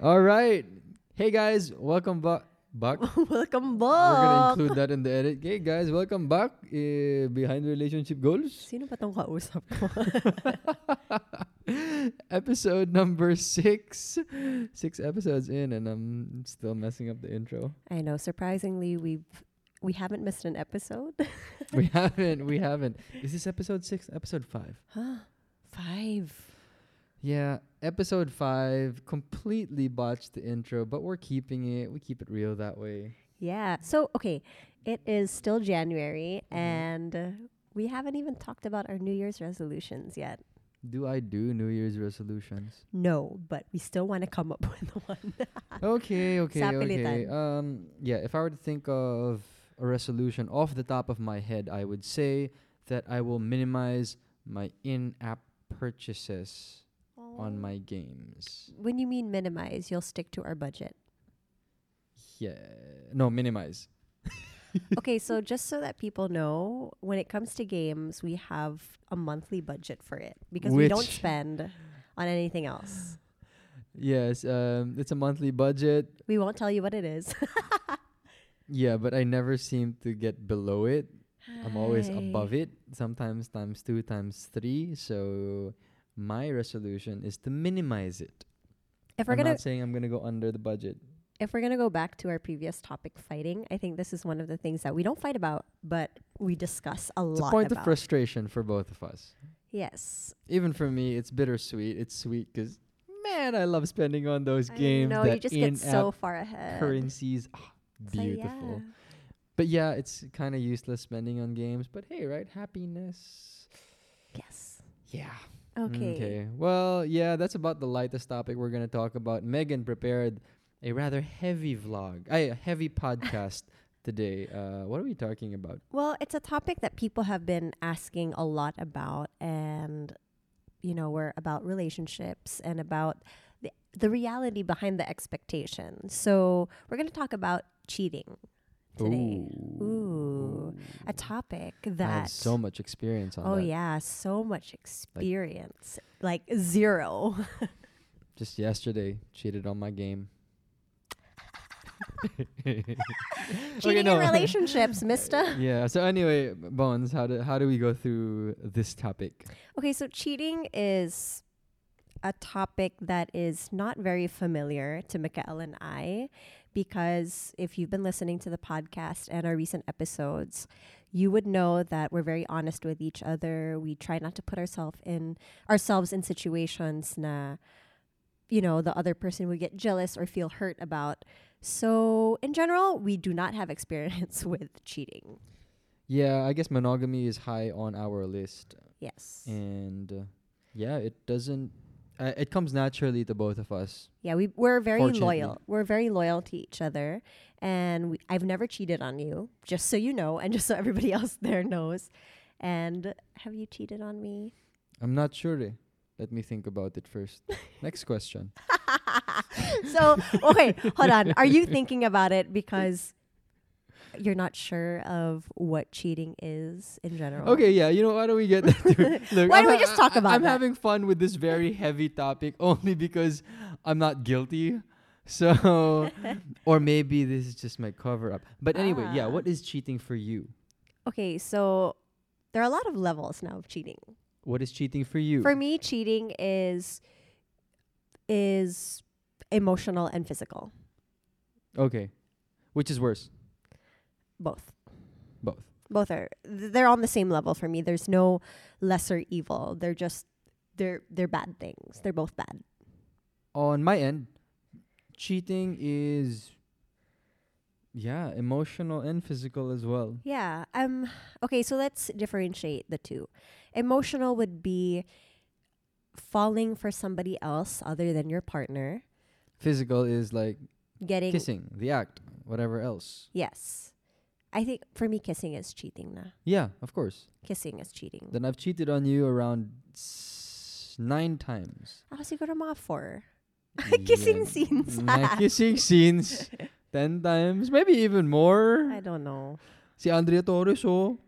All right. Hey guys, welcome back. Back. Welcome back. We're gonna include that in the edit. Hey guys, welcome back. Uh, behind relationship goals. Sino ba tong kausap ko? Episode number six. Six episodes in, and I'm still messing up the intro. I know, surprisingly, we've we haven't missed an episode. we haven't. We haven't. Is this episode six? Episode five. huh? Five. Yeah, episode five completely botched the intro, but we're keeping it. We keep it real that way. Yeah. So, okay, it is still January, Mhm. and uh, we haven't even talked about our New Year's resolutions yet. Do I do New Year's resolutions? No, but we still want to come up with one. okay, okay, okay. Um, yeah. If I were to think of a resolution off the top of my head, I would say that I will minimize my in-app purchases on my games. When you mean minimize, you'll stick to our budget. Yeah. No, minimize. okay, so just so that people know, when it comes to games, we have a monthly budget for it because we don't spend on anything else. Yes. Um, it's a monthly budget. We won't tell you what it is. Yeah, but I never seem to get below it. I'm always above it, sometimes times two, times three. So my resolution is to minimize it. If we're I'm gonna not saying I'm gonna go under the budget. if we're gonna go back to our previous topic, fighting, I think this is one of the things that we don't fight about, but we discuss a It's a lot point about. of frustration for both of us. yes, Even for me, it's bittersweet. It's sweet because man, I love spending on those I games. that you just get so far ahead. currencies. Ah, So, beautiful. yeah. But yeah, it's kind of useless spending on games. But hey, right? Happiness. Yes. Yeah. Okay. Okay. Well, yeah, that's about the lightest topic we're going to talk about. Megan prepared a rather heavy vlog, a heavy podcast today. Uh, what are we talking about? Well, it's a topic that people have been asking a lot about, and you know, we're about relationships and about the the reality behind the expectation. So we're going to talk about cheating today. Ooh, a mm. topic I have that. so much experience on oh that. yeah, so much experience, like, zero. Just yesterday, cheated on my game. Cheating in relationships, Mister. yeah. So anyway, Bones, how do how do we go through this topic? Okay, so cheating is a topic that is not very familiar to Mikael and I because if you've been listening to the podcast and our recent episodes, you would know that we're very honest with each other. We try not to put ourselves in ourselves in situations na you know, the other person would get jealous or feel hurt about. So, in general, we do not have experience with cheating. Yeah, I guess monogamy is high on our list, Yes. and uh, yeah, it doesn't. Uh, it comes naturally to both of us. Yeah, we we're very loyal. We're very loyal to each other, and we, I've never cheated on you, just so you know, and just so everybody else there knows. And have you cheated on me? I'm not sure. Eh. Let me think about it first. Next question. so okay, hold on. Are you thinking about it because you're not sure of what cheating is in general? Okay, yeah. You know, why don't we get Look, Why I'm don't we just talk about I'm that? having fun with this very heavy topic only because I'm not guilty. So, or maybe this is just my cover up. But anyway, yeah. Ah. What is cheating for you? Okay, so there are a lot of levels now of cheating. What is cheating for you? For me, cheating is is emotional and physical, okay, which is worse? Both. Both. both are they're on the same level for me there's no lesser evil they're just they're they're bad things they're both bad On my end, cheating is, yeah, emotional and physical as well. yeah um okay so let's differentiate the two emotional would be falling for somebody else other than your partner Physical is like getting kissing, the act, whatever else. yes i think for me kissing is cheating na Yeah, of course. kissing is cheating Then I've cheated on you around s- nine times. ako siguro mga four kissing scenes Mga kissing scenes. Ten times, maybe even more. i don't know Si Andrea Torres, oh.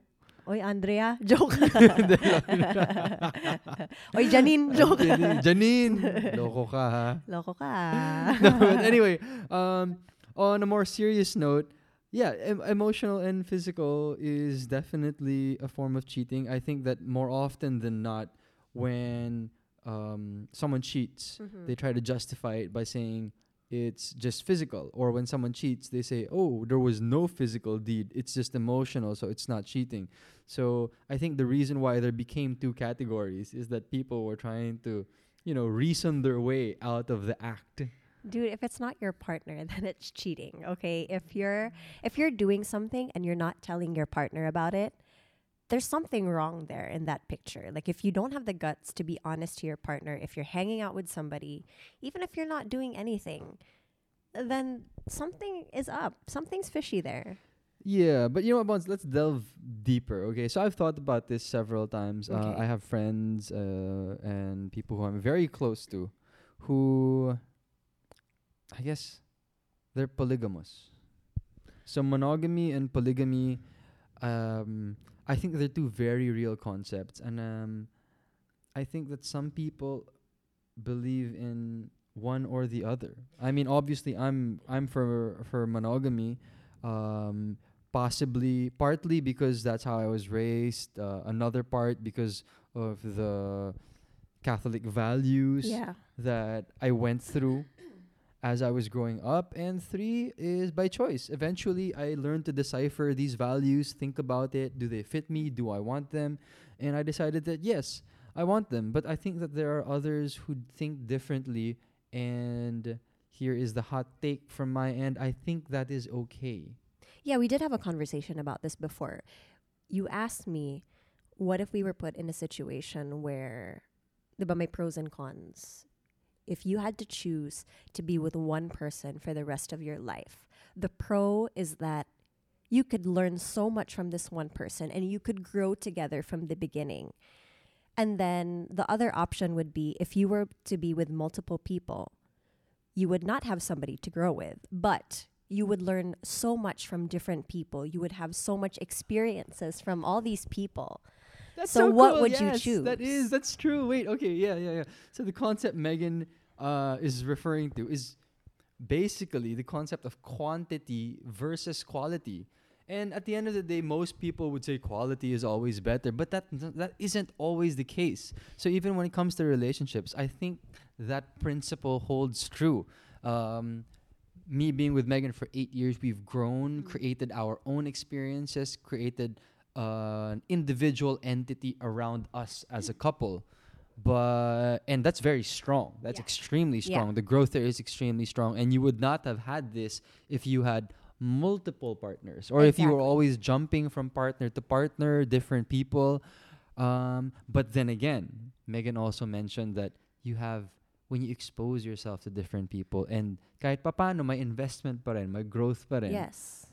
Oy, Andrea, joke. Oy, Janine, joke. Janine, loko ka ha. Loko ka. no, but anyway, um, on a more serious note, yeah, em- emotional and physical is definitely a form of cheating. I think that more often than not, when um, someone cheats, Mhm. they try to justify it by saying it's just physical. Or when someone cheats, they say, oh, there was no physical deed. It's just emotional, so it's not cheating. So I think the reason why there became two categories is that people were trying to, you know, reason their way out of the act. Dude, if it's not your partner, then it's cheating. Okay? If you're if you're doing something and you're not telling your partner about it, there's something wrong there in that picture. Like if you don't have the guts to be honest to your partner, if you're hanging out with somebody, even if you're not doing anything, then something is up. Something's fishy there. Yeah, but you know what, Bones? Let's delve deeper. Okay, so I've thought about this several times. Uh, I have friends uh, and people who I'm very close to, who, I guess, they're polygamous. So monogamy and polygamy, um, I think they're two very real concepts, and um, I think that some people believe in one or the other. I mean, obviously, I'm I'm for for monogamy. Um, possibly partly because that's how I was raised. Uh, another part because of the Catholic values Yeah. that I went through as I was growing up. And three is by choice. Eventually, I learned to decipher these values, think about it. Do they fit me? Do I want them? And I decided that yes, I want them. But I think that there are others who think differently. And here is the hot take from my end. I think that is okay. Yeah, we did have a conversation about this before. You asked me, what if we were put in a situation where, diba may pros and cons? If you had to choose to be with one person for the rest of your life, the pro is that you could learn so much from this one person and you could grow together from the beginning. And then the other option would be if you were to be with multiple people, you would not have somebody to grow with, but you would learn so much from different people. You would have so much experiences from all these people. That's So what would you Yes, That choose? That is, that's true. Wait, okay, yeah, yeah, yeah. So the concept Megan uh, is referring to is basically the concept of quantity versus quality. And at the end of the day, most people would say quality is always better, but that that isn't always the case. So even when it comes to relationships, I think that principle holds true. Um, me being with Megan for eight years, we've grown, created our own experiences, created uh, an individual entity around us as a couple. But and that's very strong. That's Yeah. extremely Yeah. strong. The growth there is extremely strong, and you would not have had this if you had multiple partners or if you were always jumping from partner to partner, different people. Um, but then again, Megan also mentioned that you have when you expose yourself to different people and kahit papano may investment pa rin, may growth pa rin. Yes.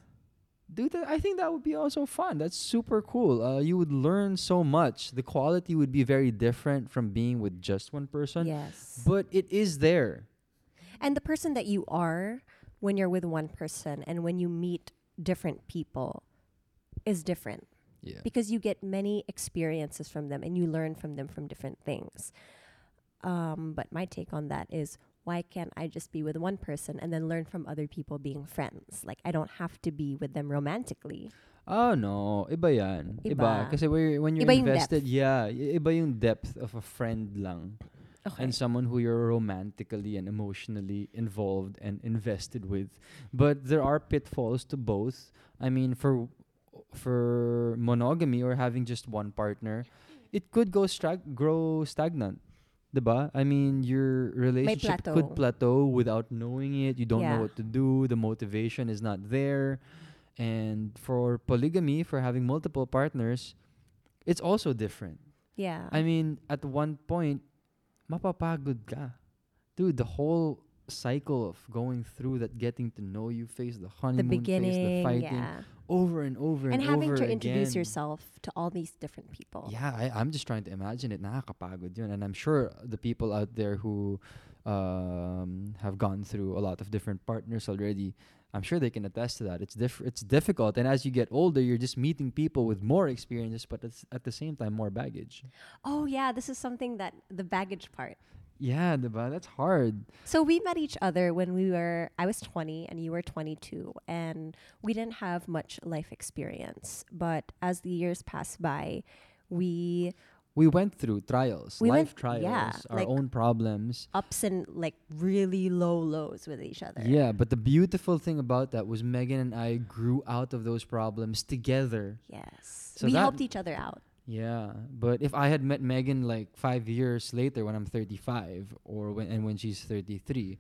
Dude, that, I think that would be also fun. That's super cool. Uh, you would learn so much. The quality would be very different from being with just one person, Yes. but it is there. And the person that you are when you're with one person and when you meet different people is different Yeah. because you get many experiences from them and you learn from them from different things. Um, but my take on that is why can't I just be with one person and then learn from other people being friends? Like I don't have to be with them romantically. Oh no, iba yan. Iba. Iba. Kasi when you're Iba invested, yeah, iba yung depth of a friend lang. Okay. and someone who you're romantically and emotionally involved and invested with. But there are pitfalls to both. I mean, for for monogamy or having just one partner, it could go stag- grow stagnant. Diba? I mean, your relationship could plateau without knowing it. You don't Yeah. know what to do. The motivation is not there. And for polygamy, for having multiple partners, it's also different. yeah. I mean, at one point, mapapagod ka. Dude, the whole cycle of going through that getting to know you phase, the the honeymoon phase, the fighting, yeah. Over and over and, And having over to introduce again. yourself to all these different people. Yeah, I, I'm just trying to imagine it. Nakakapagod yun. And I'm sure the people out there who um, have gone through a lot of different partners already. I'm sure they can attest to that. It's diff- it's difficult, and as you get older, you're just meeting people with more experiences, but it's at the same time more baggage. Oh yeah, this is something that the baggage part. Yeah, diba? that's hard. So we met each other when we were I was 20 and you were 22 and we didn't have much life experience. But as the years passed by, we We went through trials, We life went- trials, yeah, our like- own problems. ups and like really low lows with each other. Yeah, but the beautiful thing about that was Megan and I grew out of those problems together. Yes. So we helped each other out. Yeah, but if I had met Megan like five years later when I'm 35 or when and when she's 33,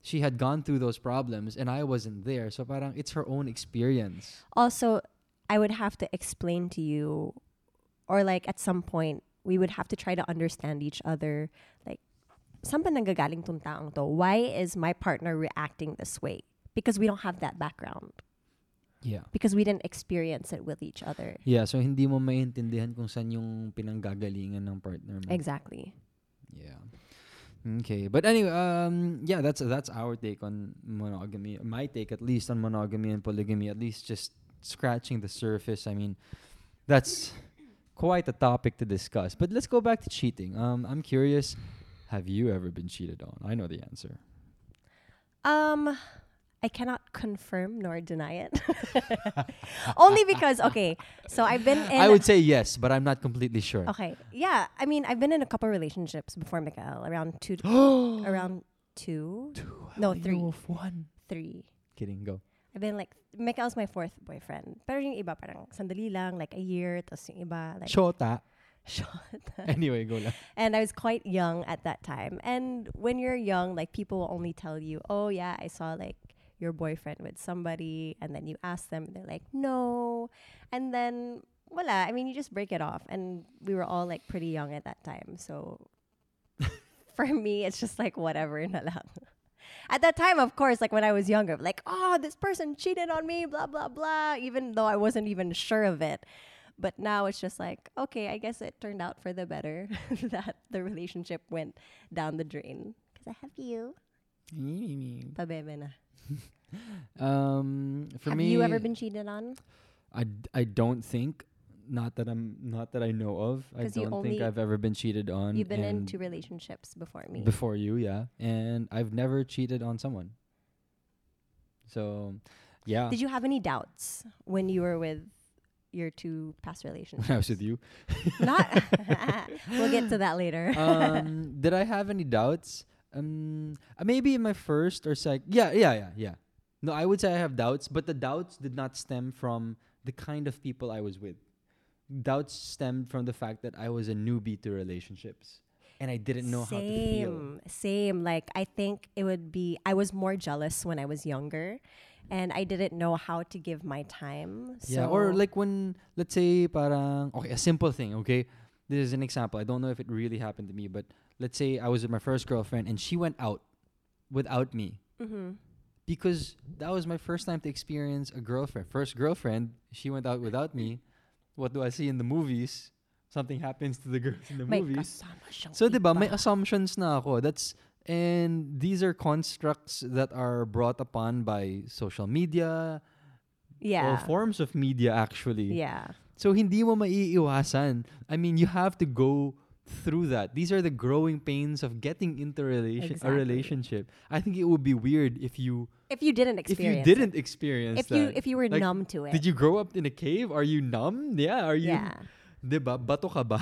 she had gone through those problems and I wasn't there. So parang it's her own experience. Also, I would have to explain to you or like at some point we would have to try to understand each other like saan ba tong taong to? Why is my partner reacting this way? Because we don't have that background. Yeah. Because we didn't experience it with each other. Yeah, so hindi mo maintindihan kung saan yung pinanggagalingan ng partner mo. Exactly. Yeah. Okay, but anyway, um, yeah, that's that's our take on monogamy. My take, at least, on monogamy and polygamy. At least, just scratching the surface. I mean, that's quite a topic to discuss. But let's go back to cheating. Um, I'm curious. Have you ever been cheated on? I know the answer. Um, I cannot confirm nor deny it. Only because okay, so I've been in. I would say yes, but I'm not completely sure. Okay, yeah. I mean, I've been in a couple relationships before Mikael, around two, around two, two No, three. of one. three. Kidding. Go. I've been like Mikael's my fourth boyfriend. Pero yung iba parang sandali lang, like a year, tapos yung iba like Shota. short. Anyway, go lang. and I was quite young at that time. And when you're young, like people will only tell you, "Oh yeah, I saw like your boyfriend with somebody," and then you ask them, and they're like, "No," and then voila. I mean, you just break it off. And we were all like pretty young at that time, so for me, it's just like whatever na lang. At that time, of course, like when I was younger, like, oh, this person cheated on me, blah, blah, blah, even though I wasn't even sure of it. But now it's just like, okay, I guess it turned out for the better that the relationship went down the drain. Because I have you. Pabebe na. Um, for have me, you ever been cheated on? I, d- I don't think not that I'm not that I know of. I 'Cause you don't think only- I've ever been cheated on. You've been in and two relationships before me. before you, yeah, and I've never cheated on someone. So, yeah, Did you have any doubts when you were with your two past relationships? when I was with you. Not. we'll get to that later. um, did I have any doubts? Um, uh, maybe in my first or second. Yeah, yeah, yeah, yeah. No, I would say I have doubts, but the doubts did not stem from the kind of people I was with. Doubts stemmed from the fact that I was a newbie to relationships, and I didn't know how to feel. Same, same. Like I think it would be. I was more jealous when I was younger, and I didn't know how to give my time. So Yeah, or like when let's say parang okay, a simple thing, okay? This is an example. I don't know if it really happened to me, but let's say I was with my first girlfriend and she went out without me Mhm. because that was my first time to experience a girlfriend. First girlfriend, she went out without me. What do I see in the movies? Something happens to the girls in the May movies. So, siyang So, 'di ba, may assumptions na ako. That's and these are constructs that are brought upon by social media yeah, or forms of media actually. yeah, So hindi mo maiiwasan. I mean, you have to go through that. These are the growing pains of getting into relation a relationship. I think it would be weird if you if you didn't experience if you didn't it. experience if you if you were Like, numb to it, Did you grow up in a cave? Are you numb? Yeah, are you yeah? Bato ka ba?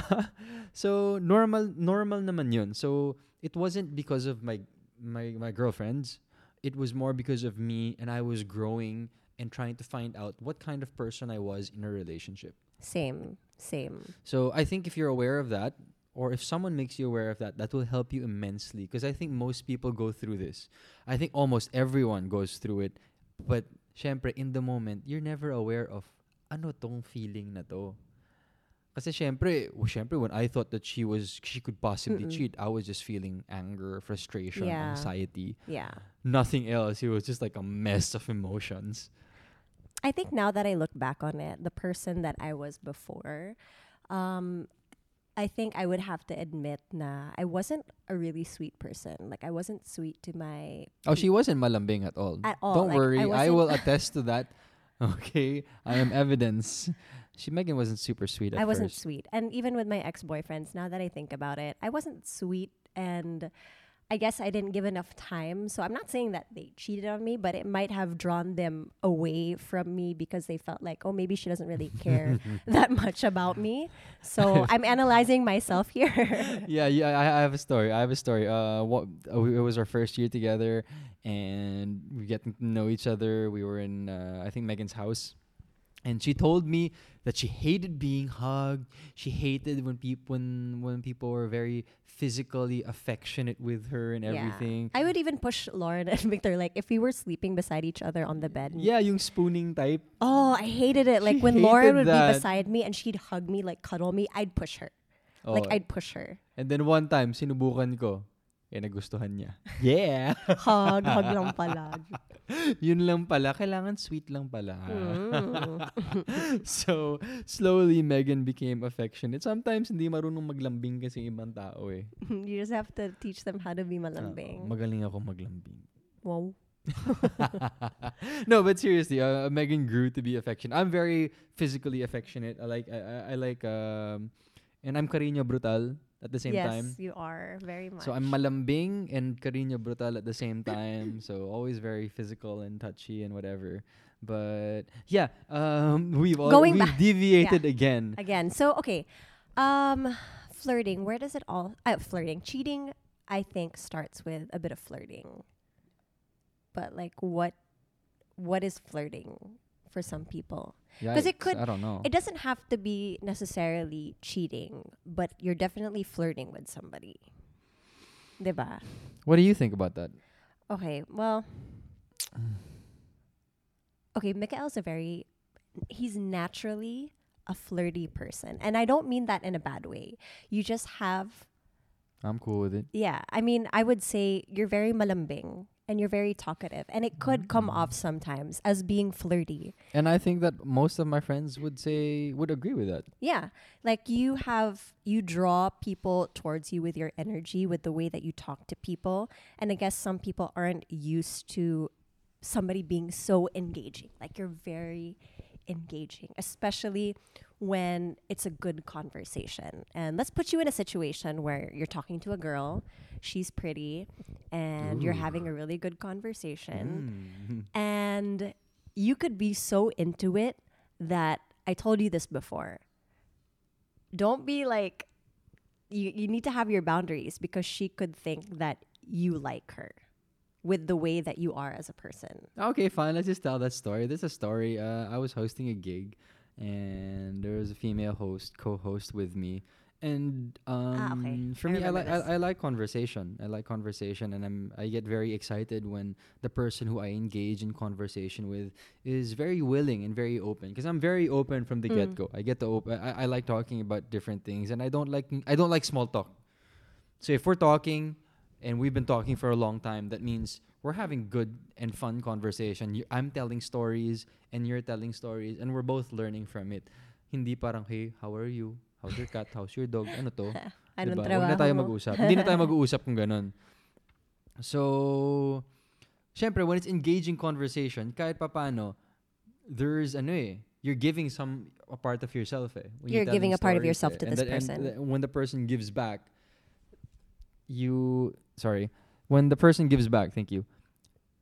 so normal normal naman 'yun. So it wasn't because of my my my girlfriends. It was more because of me and I was growing and trying to find out what kind of person I was in a relationship. same, same. So I think if you're aware of that, or if someone makes you aware of that, that will help you immensely. Because I think most people go through this. I think almost everyone goes through it. But syempre, in the moment, you're never aware of ano tong feeling na to. Kasi syempre, well, syempre when I thought that she was she could possibly Mm-mm. cheat, I was just feeling anger, frustration, Yeah. anxiety, Yeah. nothing else. It was just like a mess of emotions. I think now that I look back on it, the person that I was before, um, I think I would have to admit na I wasn't a really sweet person. Like I wasn't sweet to my Oh, she wasn't malambing at all. At all, Don't like, worry, I, wasn't- will attest to that. Okay, I am evidence. She Megan wasn't super sweet at I wasn't first. sweet. And even with my ex-boyfriends, now that I think about it, I wasn't sweet and I guess I didn't give enough time. So I'm not saying that they cheated on me, but it might have drawn them away from me because they felt like, oh, maybe she doesn't really care that much about me. So I'm analyzing myself here. yeah, yeah. I, I have a story. I have a story. Uh, what uh, we- it was our first year together, and we getting to know each other. We were in, uh, I think, Megan's house, and she told me that she hated being hugged. She hated when people when when people were very physically affectionate with her and Yeah. everything. I would even push Lauren and Victor, like if we were sleeping beside each other on the bed. Yeah, yung spooning type. Oh, I hated it. Like She when Lauren would that. be beside me and she'd hug me, like cuddle me, I'd push her. Like Oh, I'd push her. and then one time sinubukan ko, eh nagustuhan niya. Yeah. Hug, hug lang pala. Yun lang pala. Kailangan sweet lang pala. Mm. so, slowly, Megan became affectionate. Sometimes, hindi marunong maglambing kasi ibang tao eh. you just have to teach them how to be malambing. magaling ako maglambing. wow. no, but seriously, uh, Megan grew to be affectionate. I'm very physically affectionate. I like, I, I, I like, um, and I'm cariño brutal at the same yes, time. Yes, you are very much. So I'm malambing and cariño brutal at the same time. so always very physical and touchy and whatever. But yeah, um, we've all, Going we've back- deviated again. Again, so okay, um, flirting. Where does it all? Uh, flirting, cheating. I think starts with a bit of flirting. But like, what, what is flirting for some people because it could- I don't know. It doesn't have to be necessarily cheating, but you're definitely flirting with somebody. Diba? what do you think about that? Okay, well. Okay, Mikael's a very. He's naturally a flirty person. And I don't mean that in a bad way. You just have. I'm cool with it. Yeah, I mean, I would say you're very malambing and you're very talkative. And it could come mm. off sometimes as being flirty. And I think that most of my friends would say would agree with that. Yeah. Like you have, you draw people towards you with your energy, with the way that you talk to people. And I guess some people aren't used to somebody being so engaging. Like you're very engaging, especially when it's a good conversation. And let's put you in a situation where you're talking to a girl, she's pretty, and you're having a really good conversation Mm. and you could be so into it that I told you this before. Don't be like you you need to have your boundaries because she could think that you like her with the way that you are as a person. Okay, fine. Let's just tell that story. This is a story. Uh, I was hosting a gig, and there was a female host, co-host with me. And um, Ah, okay. for I me, I like I. I like conversation. I like conversation, and I'm I get very excited when the person who I engage in conversation with is very willing and very open. Because I'm very open from the Mm. get go. I get the open. I, I like talking about different things, and I don't like I don't like small talk. So if we're talking, and we've been talking for a long time, that means we're having good and fun conversation. You, I'm telling stories and you're telling stories and we're both learning from it. Hindi parang, hey, how are you? How's your cat? How's your dog? Ano to? Anong Diba? trabaho Huwag na tayo mo? mag-usap. Hindi na tayo mag-uusap kung ganun. So, syempre, when it's engaging conversation, kahit papano, there's ano eh, you're giving some a part of yourself eh. when You're giving a part of yourself eh. to And this and person. th- when the person gives back, you sorry, when the person gives back, thank you.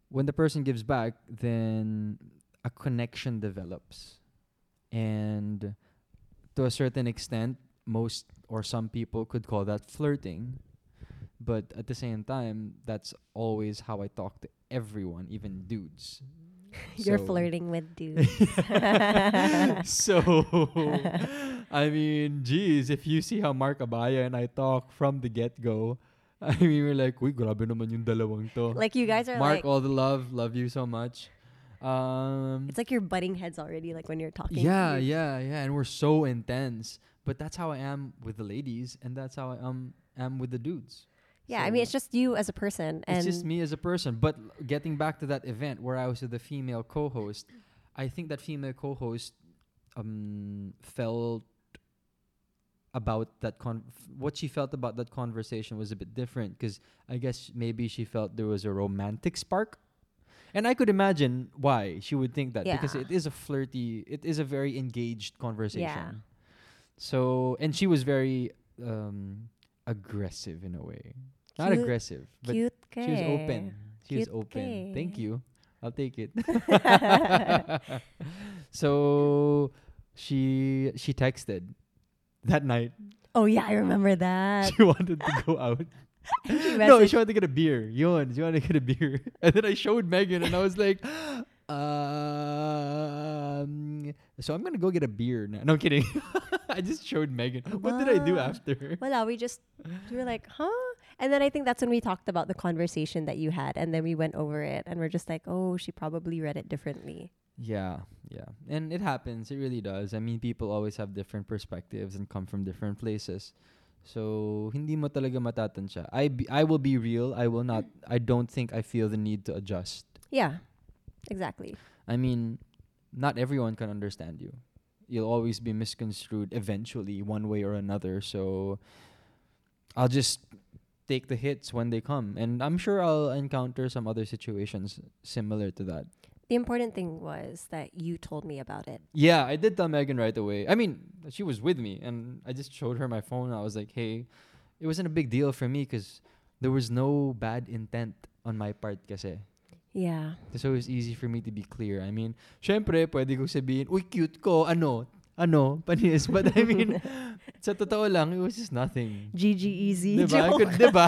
When the person gives back, then a connection develops. And to a certain extent, most or some people could call that flirting. But at the same time, that's always how I talk to everyone, even dudes. You're So- flirting with dudes. so, I mean, geez, if you see how Mark Abaya and I talk from the get go, I mean, we're like, uy, grabe naman yung dalawang to. like you guys are Mark, like all the love, love you so much. Um, it's like you're butting heads already like when you're talking. yeah, to yeah, yeah, and we're so intense. But that's how I am with the ladies, and that's how I um, am with the dudes. Yeah, I mean it's just you as a person and it's just me as a person. But getting back to that event where I was with the female co-host, I think that female co-host um felt about that con what she felt about that conversation was a bit different because I guess maybe she felt there was a romantic spark. And I could imagine why she would think that because it is a flirty, it is a very engaged conversation. Yeah. So, and she was very um, aggressive in a way. Not aggressive, but Cute she was open. She was Cute open. Thank you. I'll take it. so she she texted that night. Oh yeah, I remember that. she wanted to go out. She no, she wanted to get a beer. Yun, she wanted to get a beer. And then I showed Megan and I was like, um, so I'm going to go get a beer now. No, I'm kidding. I just showed Megan. What did I do after? Well, we just we were like, huh? And then I think that's when we talked about the conversation that you had, and then we went over it, and we're just like, oh, she probably read it differently. Yeah, yeah. And it happens. It really does. I mean, people always have different perspectives and come from different places. So, hindi mo talaga matatansya. I be, I will be real. I will not I don't think I feel the need to adjust. Yeah, exactly. I mean, not everyone can understand you. You'll always be misconstrued eventually, one way or another. So I'll just take the hits when they come. And I'm sure I'll encounter some other situations similar to that. The important thing was that you told me about it. Yeah, I did tell Megan right away. I mean, she was with me, and I just showed her my phone. I was like, hey, it wasn't a big deal for me because there was no bad intent on my part kasi. Yeah. So it's easy for me to be clear. I mean, syempre, pwede ko sabihin, uy, cute ko, ano, ano, panis. But I mean, sa totoo lang, it was just nothing. GG easy. Diba? I could, diba?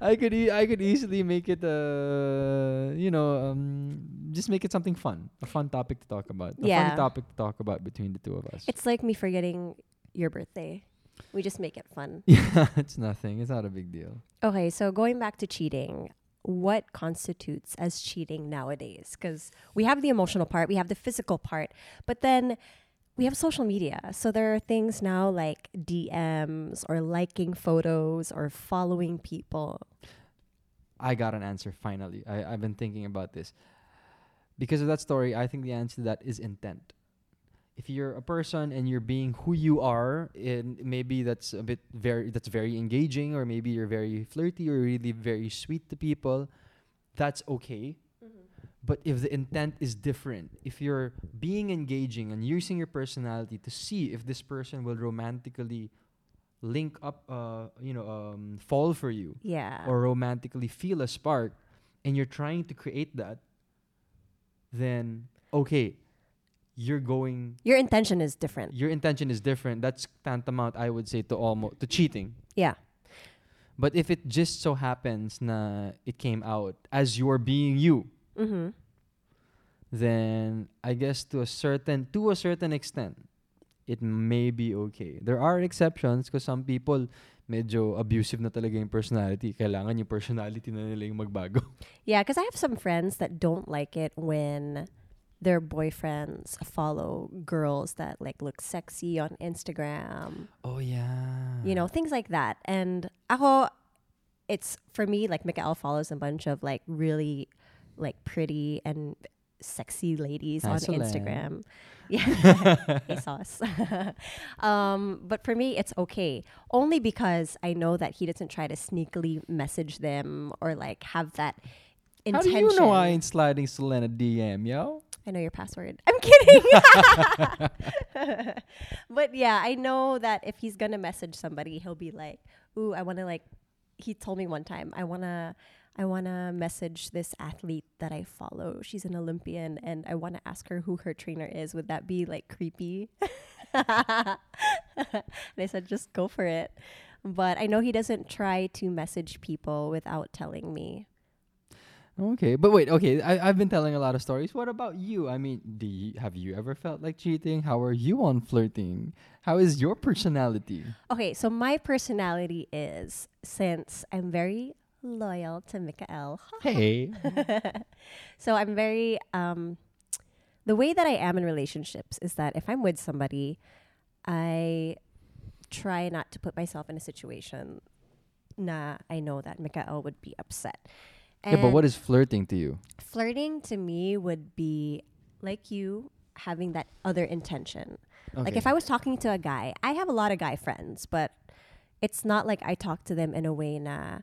I could, e- I could easily make it, uh, you know, um, just make it something fun. A fun topic to talk about. A Yeah. funny topic to talk about between the two of us. It's like me forgetting your birthday. We just make it fun. yeah, it's nothing. It's not a big deal. Okay, so going back to cheating, what constitutes as cheating nowadays? Because we have the emotional part, we have the physical part, but then we have social media. So there are things now like DMs or liking photos or following people. I got an answer finally. I, I've been thinking about this. Because of that story, I think the answer to that is intent. If you're a person and you're being who you are, and maybe that's a bit very that's very engaging, or maybe you're very flirty or really very sweet to people, that's okay. But if the intent is different, if you're being engaging and using your personality to see if this person will romantically link up, uh, you know, um, fall for you, Yeah. or romantically feel a spark and you're trying to create that, then okay, you're going your intention is different. your intention is different. That's tantamount I would say to almost to cheating. Yeah. But if it just so happens na it came out as you're being you, Mm-hmm. then I guess to a certain to a certain extent, it may be okay. There are exceptions because some people medyo abusive na talaga yung personality. Kailangan yung personality na nila yung magbago. Yeah, because I have some friends that don't like it when their boyfriends follow girls that like look sexy on Instagram. Oh yeah. you know, things like that. And ako, it's for me, like Mikael follows a bunch of like really like pretty and sexy ladies ah, on Excellent. Instagram. Yeah. hey, sauce. um, but for me, it's okay. Only because I know that he doesn't try to sneakily message them or like have that How do you know I ain't sliding Selena DM, yo? I know your password. I'm kidding. but yeah, I know that if he's gonna message somebody, he'll be like, "Ooh, I want to like." He told me one time, "I wanna, I wanna message this athlete that I follow. She's an Olympian, and I want to ask her who her trainer is. Would that be like creepy?" and I said, "Just go for it." But I know he doesn't try to message people without telling me. Okay, but wait. Okay, I, I've been telling a lot of stories. What about you? I mean, do you, have you ever felt like cheating? How are you on flirting? How is your personality? Okay, so my personality is since I'm very loyal to Mikael. Hey. so I'm very um the way that I am in relationships is that if I'm with somebody, I try not to put myself in a situation nah I know that Mikael would be upset. yeah, but what is flirting to you? flirting to me would be like you having that other intention. Like if I was talking to a guy, I have a lot of guy friends, but it's not like I talk to them in a way na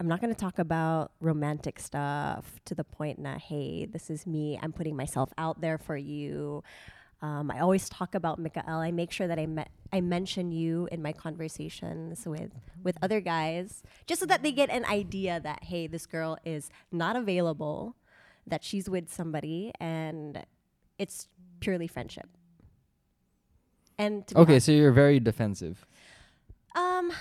I'm not going to talk about romantic stuff to the point that, hey, this is me. I'm putting myself out there for you. Um, I always talk about Mikael. I make sure that I me- I mention you in my conversations with with other guys, just so that they get an idea that hey, this girl is not available, that she's with somebody, and it's purely friendship. And to be Okay, so you're very defensive um,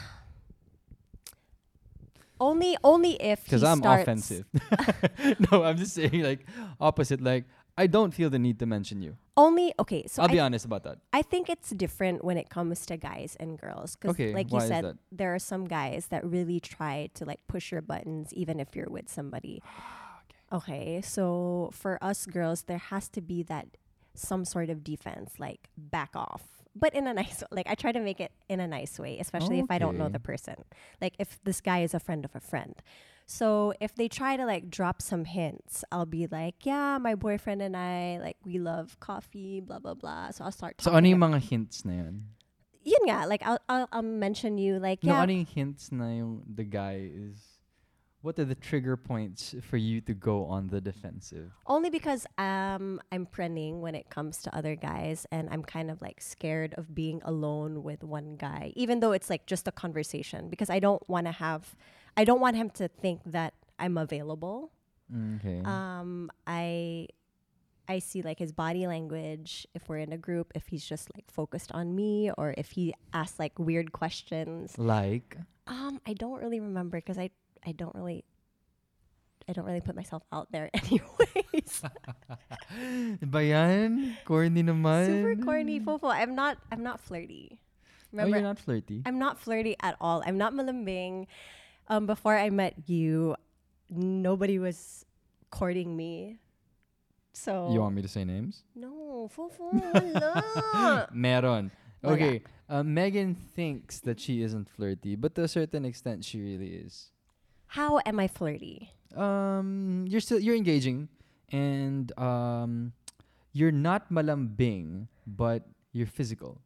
only only if because I'm offensive. no, I'm just saying like opposite. Like I don't feel the need to mention you. Only okay. So I'll I be honest about that. I think it's different when it comes to guys and girls because, Okay, like you said, there are some guys that really try to like push your buttons even if you're with somebody. okay. okay, so for us girls, there has to be that some sort of defense, like back off, but in a nice like I try to make it in a nice way, especially if I don't know the person. Like if this guy is a friend of a friend. So if they try to like drop some hints, I'll be like, yeah, my boyfriend and I like we love coffee, blah blah blah. So I'll start. So ano yung mga hints na yun? yun nga, like I'll, I'll I'll mention you like No, yeah. ano yung hints na yung the guy is what are the trigger points for you to go on the defensive? Only because um I'm prenning when it comes to other guys and I'm kind of like scared of being alone with one guy, even though it's like just a conversation because I don't want to have I don't want him to think that I'm available. Okay. Um I I see like his body language if we're in a group, if he's just like focused on me or if he asks like weird questions. like Um, I don't really remember because I I don't really I don't really put myself out there anyways. ba yan? Corny naman. Super corny, fofo. I'm not I'm not flirty. Oh, you're not flirty. I'm not flirty at all. I'm not malambing. Um, before I met you, nobody was courting me. So You want me to say names? no, fofo, wala. Meron. Wala. Okay. Uh, Megan thinks that she isn't flirty, but to a certain extent, she really is. How am I flirty? Um, you're still you're engaging, and um, you're not malambing, but you're physical.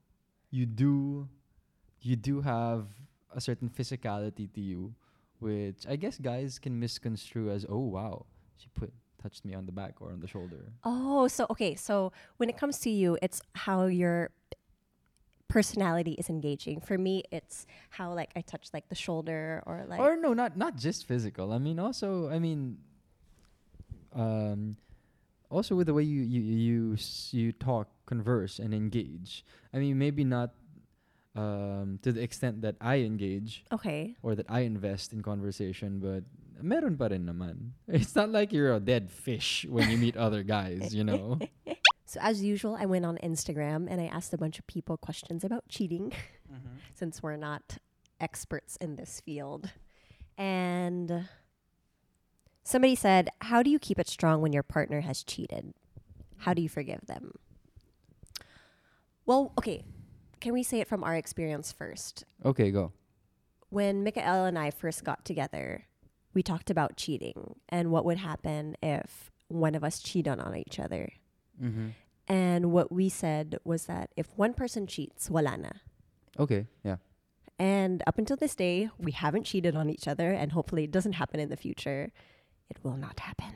You do, you do have a certain physicality to you, which I guess guys can misconstrue as, oh wow, she put touched me on the back or on the shoulder. Oh, so okay. So when it comes to you, it's how your personality is engaging. For me, it's how like I touch like the shoulder or like or no, not not just physical. I mean, also, I mean, um, also with the way you you you s- you talk, converse, and engage. I mean, maybe not um to the extent that I engage okay. or that I invest in conversation, but meron pa rin naman. It's not like you're a dead fish when you meet other guys, you know. So as usual, I went on Instagram and I asked a bunch of people questions about cheating since we're not experts in this field. And somebody said, "How do you keep it strong when your partner has cheated? How do you forgive them?" Well, okay. Can we say it from our experience first? Okay, go. when Mikael and I first got together, we talked about cheating and what would happen if one of us cheated on each other. Mm-hmm. And what we said was that if one person cheats, wala na. Okay, yeah. And up until this day, we haven't cheated on each other, and hopefully it doesn't happen in the future. It will not happen.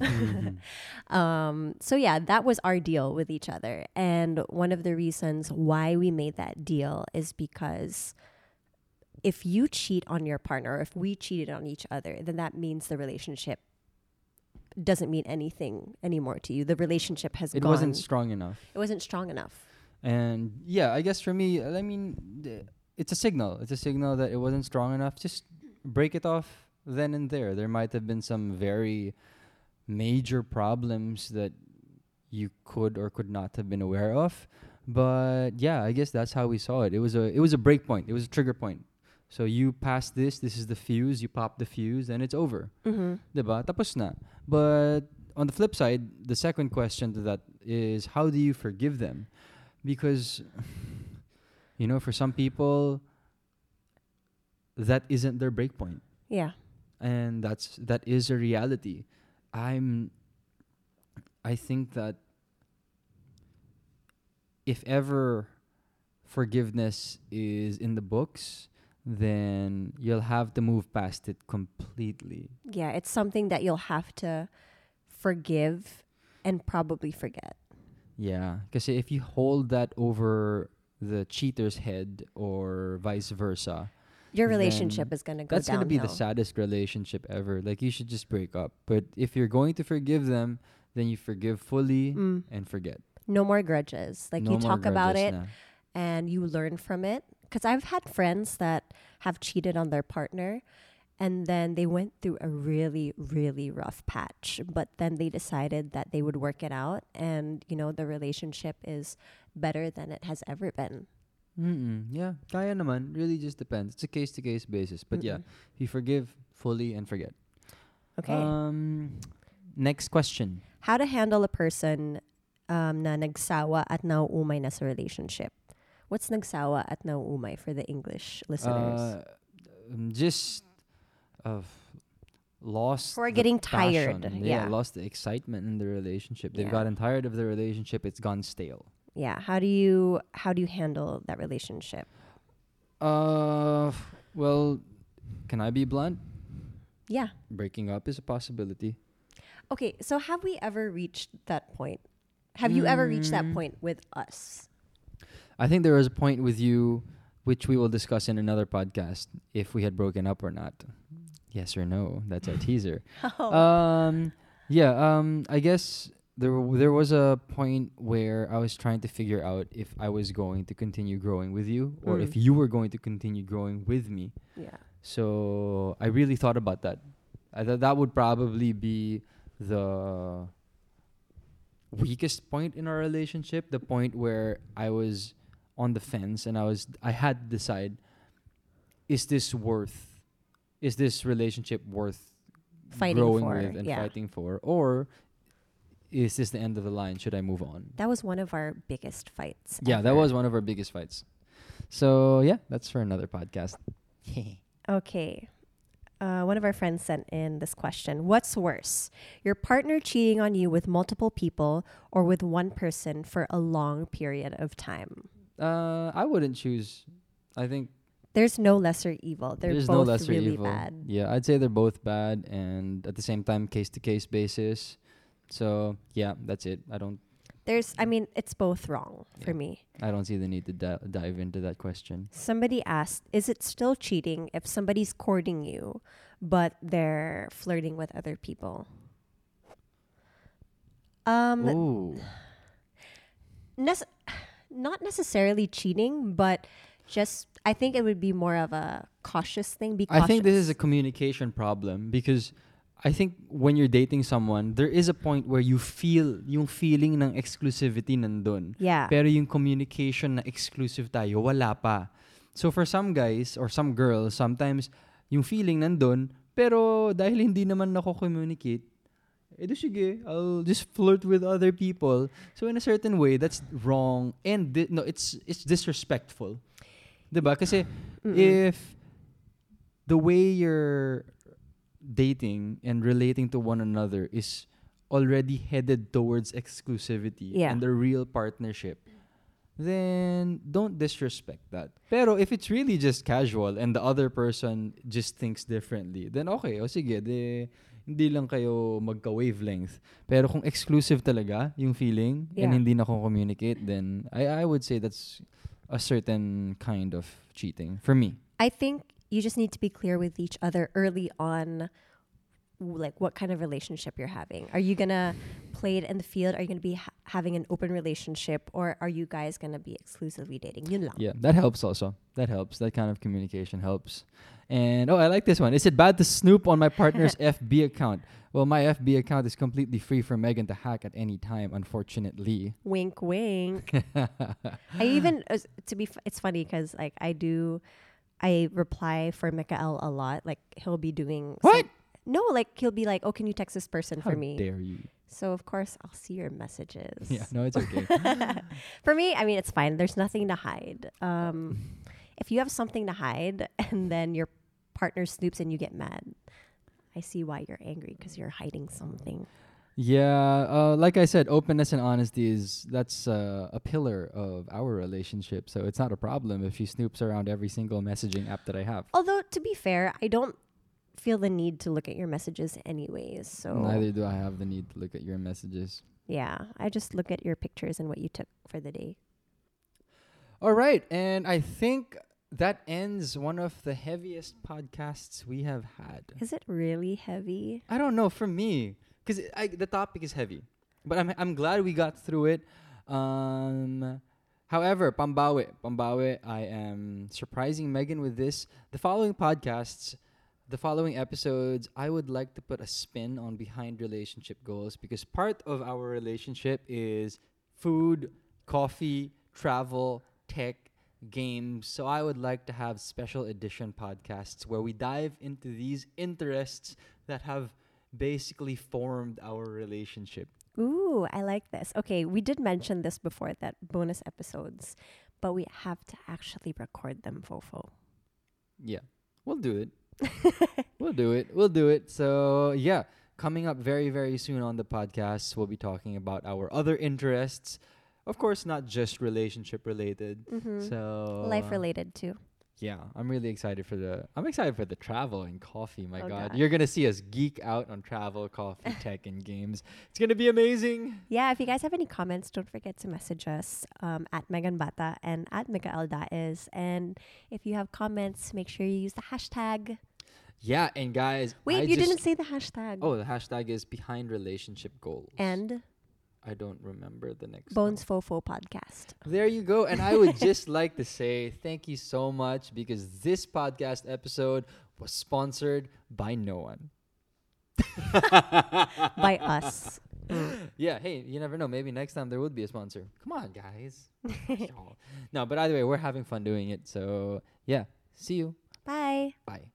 Mm-hmm. um, so yeah, that was our deal with each other. And one of the reasons why we made that deal is because if you cheat on your partner, or if we cheated on each other, then that means the relationship doesn't mean anything anymore to you. The relationship has It gone. wasn't strong enough. it wasn't strong enough. And yeah, I guess for me, uh, I mean, it's a signal. It's a signal that it wasn't strong enough. Just break it off then and there. There might have been some very major problems that you could or could not have been aware of. But yeah, I guess that's how we saw it. It was a it was a break point. It was a trigger point. So you pass this, this is the fuse, you pop the fuse, and it's over. Mm-hmm. Diba? Tapos na. But on the flip side, the second question to that is how do you forgive them? Because you know, for some people that isn't their break point. Yeah. And that's that is a reality. I'm I think that if ever forgiveness is in the books, then you'll have to move past it completely. Yeah, it's something that you'll have to forgive and probably forget. Yeah, because if you hold that over the cheater's head or vice versa, Your relationship is going to go that's gonna be the saddest relationship ever. Like you should just break up. But if you're going to forgive them, then you forgive fully Mm. and forget. No more grudges. Like No you talk about it na. and you learn from it. Because I've had friends that have cheated on their partner and then they went through a really, really rough patch. But then they decided that they would work it out and, you know, the relationship is better than it has ever been. Mm-mm. Yeah, kaya naman. Really just depends. It's a case to case basis. But yeah, Mm-mm. you forgive fully and forget. Okay. Um, next question. How to handle a person um, na nagsawa at nauumay na sa relationship. What's nagsawa at nauumay for the English listeners? Uh, um, just uh, lost are getting tired, passion. yeah. lost the excitement in the relationship. They've Yeah. gotten tired of the relationship. It's gone stale. yeah. How do you how do you handle that relationship? Uh, well, can I be blunt? Yeah. Breaking up is a possibility. Okay. So have we ever reached that point? Have you ever reached that Mm. point with us? I think there was a point with you, which we will discuss in another podcast, if we had broken up or not. Yes or no? That's our teaser. Oh. Um, yeah. Um, I guess there w- there was a point where I was trying to figure out if I was going to continue growing with you, or Mm. if you were going to continue growing with me. yeah. So I really thought about that. I thought that would probably be the weakest point in our relationship, the point where I was on the fence and I was I had to decide is this worth is this relationship worth Fighting growing for, with and yeah. fighting for or is this the end of the line? Should I move on? That was one of our biggest fights. Yeah, that was one of our biggest fights. So yeah, that's for another podcast. Okay. Uh, one of our friends sent in this question What's worse, your partner cheating on you with multiple people or with one person for a long period of time? Uh, I wouldn't choose. I think There's no lesser evil. They're there's both no lesser really evil. bad. Yeah, I'd say they're both bad, and at the same time, case to case basis. So yeah, that's it. I don't. There's, I mean, it's both wrong for me. I don't see the need to di- dive into that question. Somebody asked, Is it still cheating if somebody's courting you, but they're flirting with other people? Um, Ooh. nece- not necessarily cheating, but just I think it would be more of a cautious thing. Be cautious. I think this is a communication problem because I think when you're dating someone, there is a point where you feel yung feeling ng exclusivity nandun. yeah. Pero yung communication na exclusive tayo, wala pa. So for some guys or some girls, sometimes yung feeling nandun, pero dahil hindi naman ako communicate, eh sige, I'll just flirt with other people. So in a certain way, that's wrong and di- no, it's it's disrespectful. 'Di ba? Kasi Mm-mm. if the way you're dating and relating to one another is already headed towards exclusivity Yeah. and a real partnership, then don't disrespect that. Pero if it's really just casual and the other person just thinks differently, then okay, o sige, de, hindi lang kayo magka-wavelength. Pero kung exclusive talaga yung feeling and Yeah. hindi na communicate, then I, I would say that's a certain kind of cheating for me. I think you just need to be clear with each other early on like what kind of relationship you're having. Are you going to play it in the field? Are you going to be ha- having an open relationship or are you guys going to be exclusively dating? Yeah, that helps also. That helps. That kind of communication helps. And oh, I like this one. Is it bad to snoop on my partner's FB account? Well, my FB account is completely free for Megan to hack at any time, unfortunately. Wink wink. I even uh, to be f- it's funny cuz like I do I reply for Mikael a lot. Like he'll be doing What? some- no, like he'll be like, "Oh, can you text this person How for me?" dare you? So of course I'll see your messages. Yeah, no, it's okay. For me, I mean, it's fine. There's nothing to hide. Um, if you have something to hide and then your partner snoops and you get mad, I see why you're angry because you're hiding something. Yeah, uh, like I said, openness and honesty is that's uh, a pillar of our relationship. So it's not a problem if she snoops around every single messaging app that I have. Although to be fair, I don't feel the need to look at your messages anyways. So Neither do I have the need to look at your messages. yeah, I just look at your pictures and what you took for the day. All right, and I think that ends one of the heaviest podcasts we have had. Is it really heavy? I don't know for me because the topic is heavy, but I'm I'm glad we got through it. Um, however, Pambawi, Pambawi, I am surprising Megan with this. The following podcasts, the following episodes, I would like to put a spin on behind relationship goals because part of our relationship is food, coffee, travel, tech, games. So I would like to have special edition podcasts where we dive into these interests that have basically formed our relationship. Ooh, I like this. Okay, we did mention this before that bonus episodes, but we have to actually record them, Fofo. Yeah, we'll do it. we'll do it. We'll do it. So, yeah, coming up very, very soon on the podcast, we'll be talking about our other interests. Of course, not just relationship related. Mm-hmm. So, Life related too. yeah, I'm really excited for the. I'm excited for the travel and coffee. My Oh, God, God. you're gonna see us geek out on travel, coffee, tech, and games. It's gonna be amazing. Yeah, if you guys have any comments, don't forget to message us um, at Megan Bata and at Mikael Daez. And if you have comments, make sure you use the hashtag. Yeah, and guys, Wait, I you didn't say the hashtag. Oh, the hashtag is behind relationship goals. And I don't remember the next Bones one. Fofo podcast. There you go. And I would just like to say thank you so much because this podcast episode was sponsored by no one. by us. Yeah, hey, you never know. Maybe next time there would be a sponsor. Come on, guys. no, but either way, we're having fun doing it. So, yeah, see you. Bye. Bye.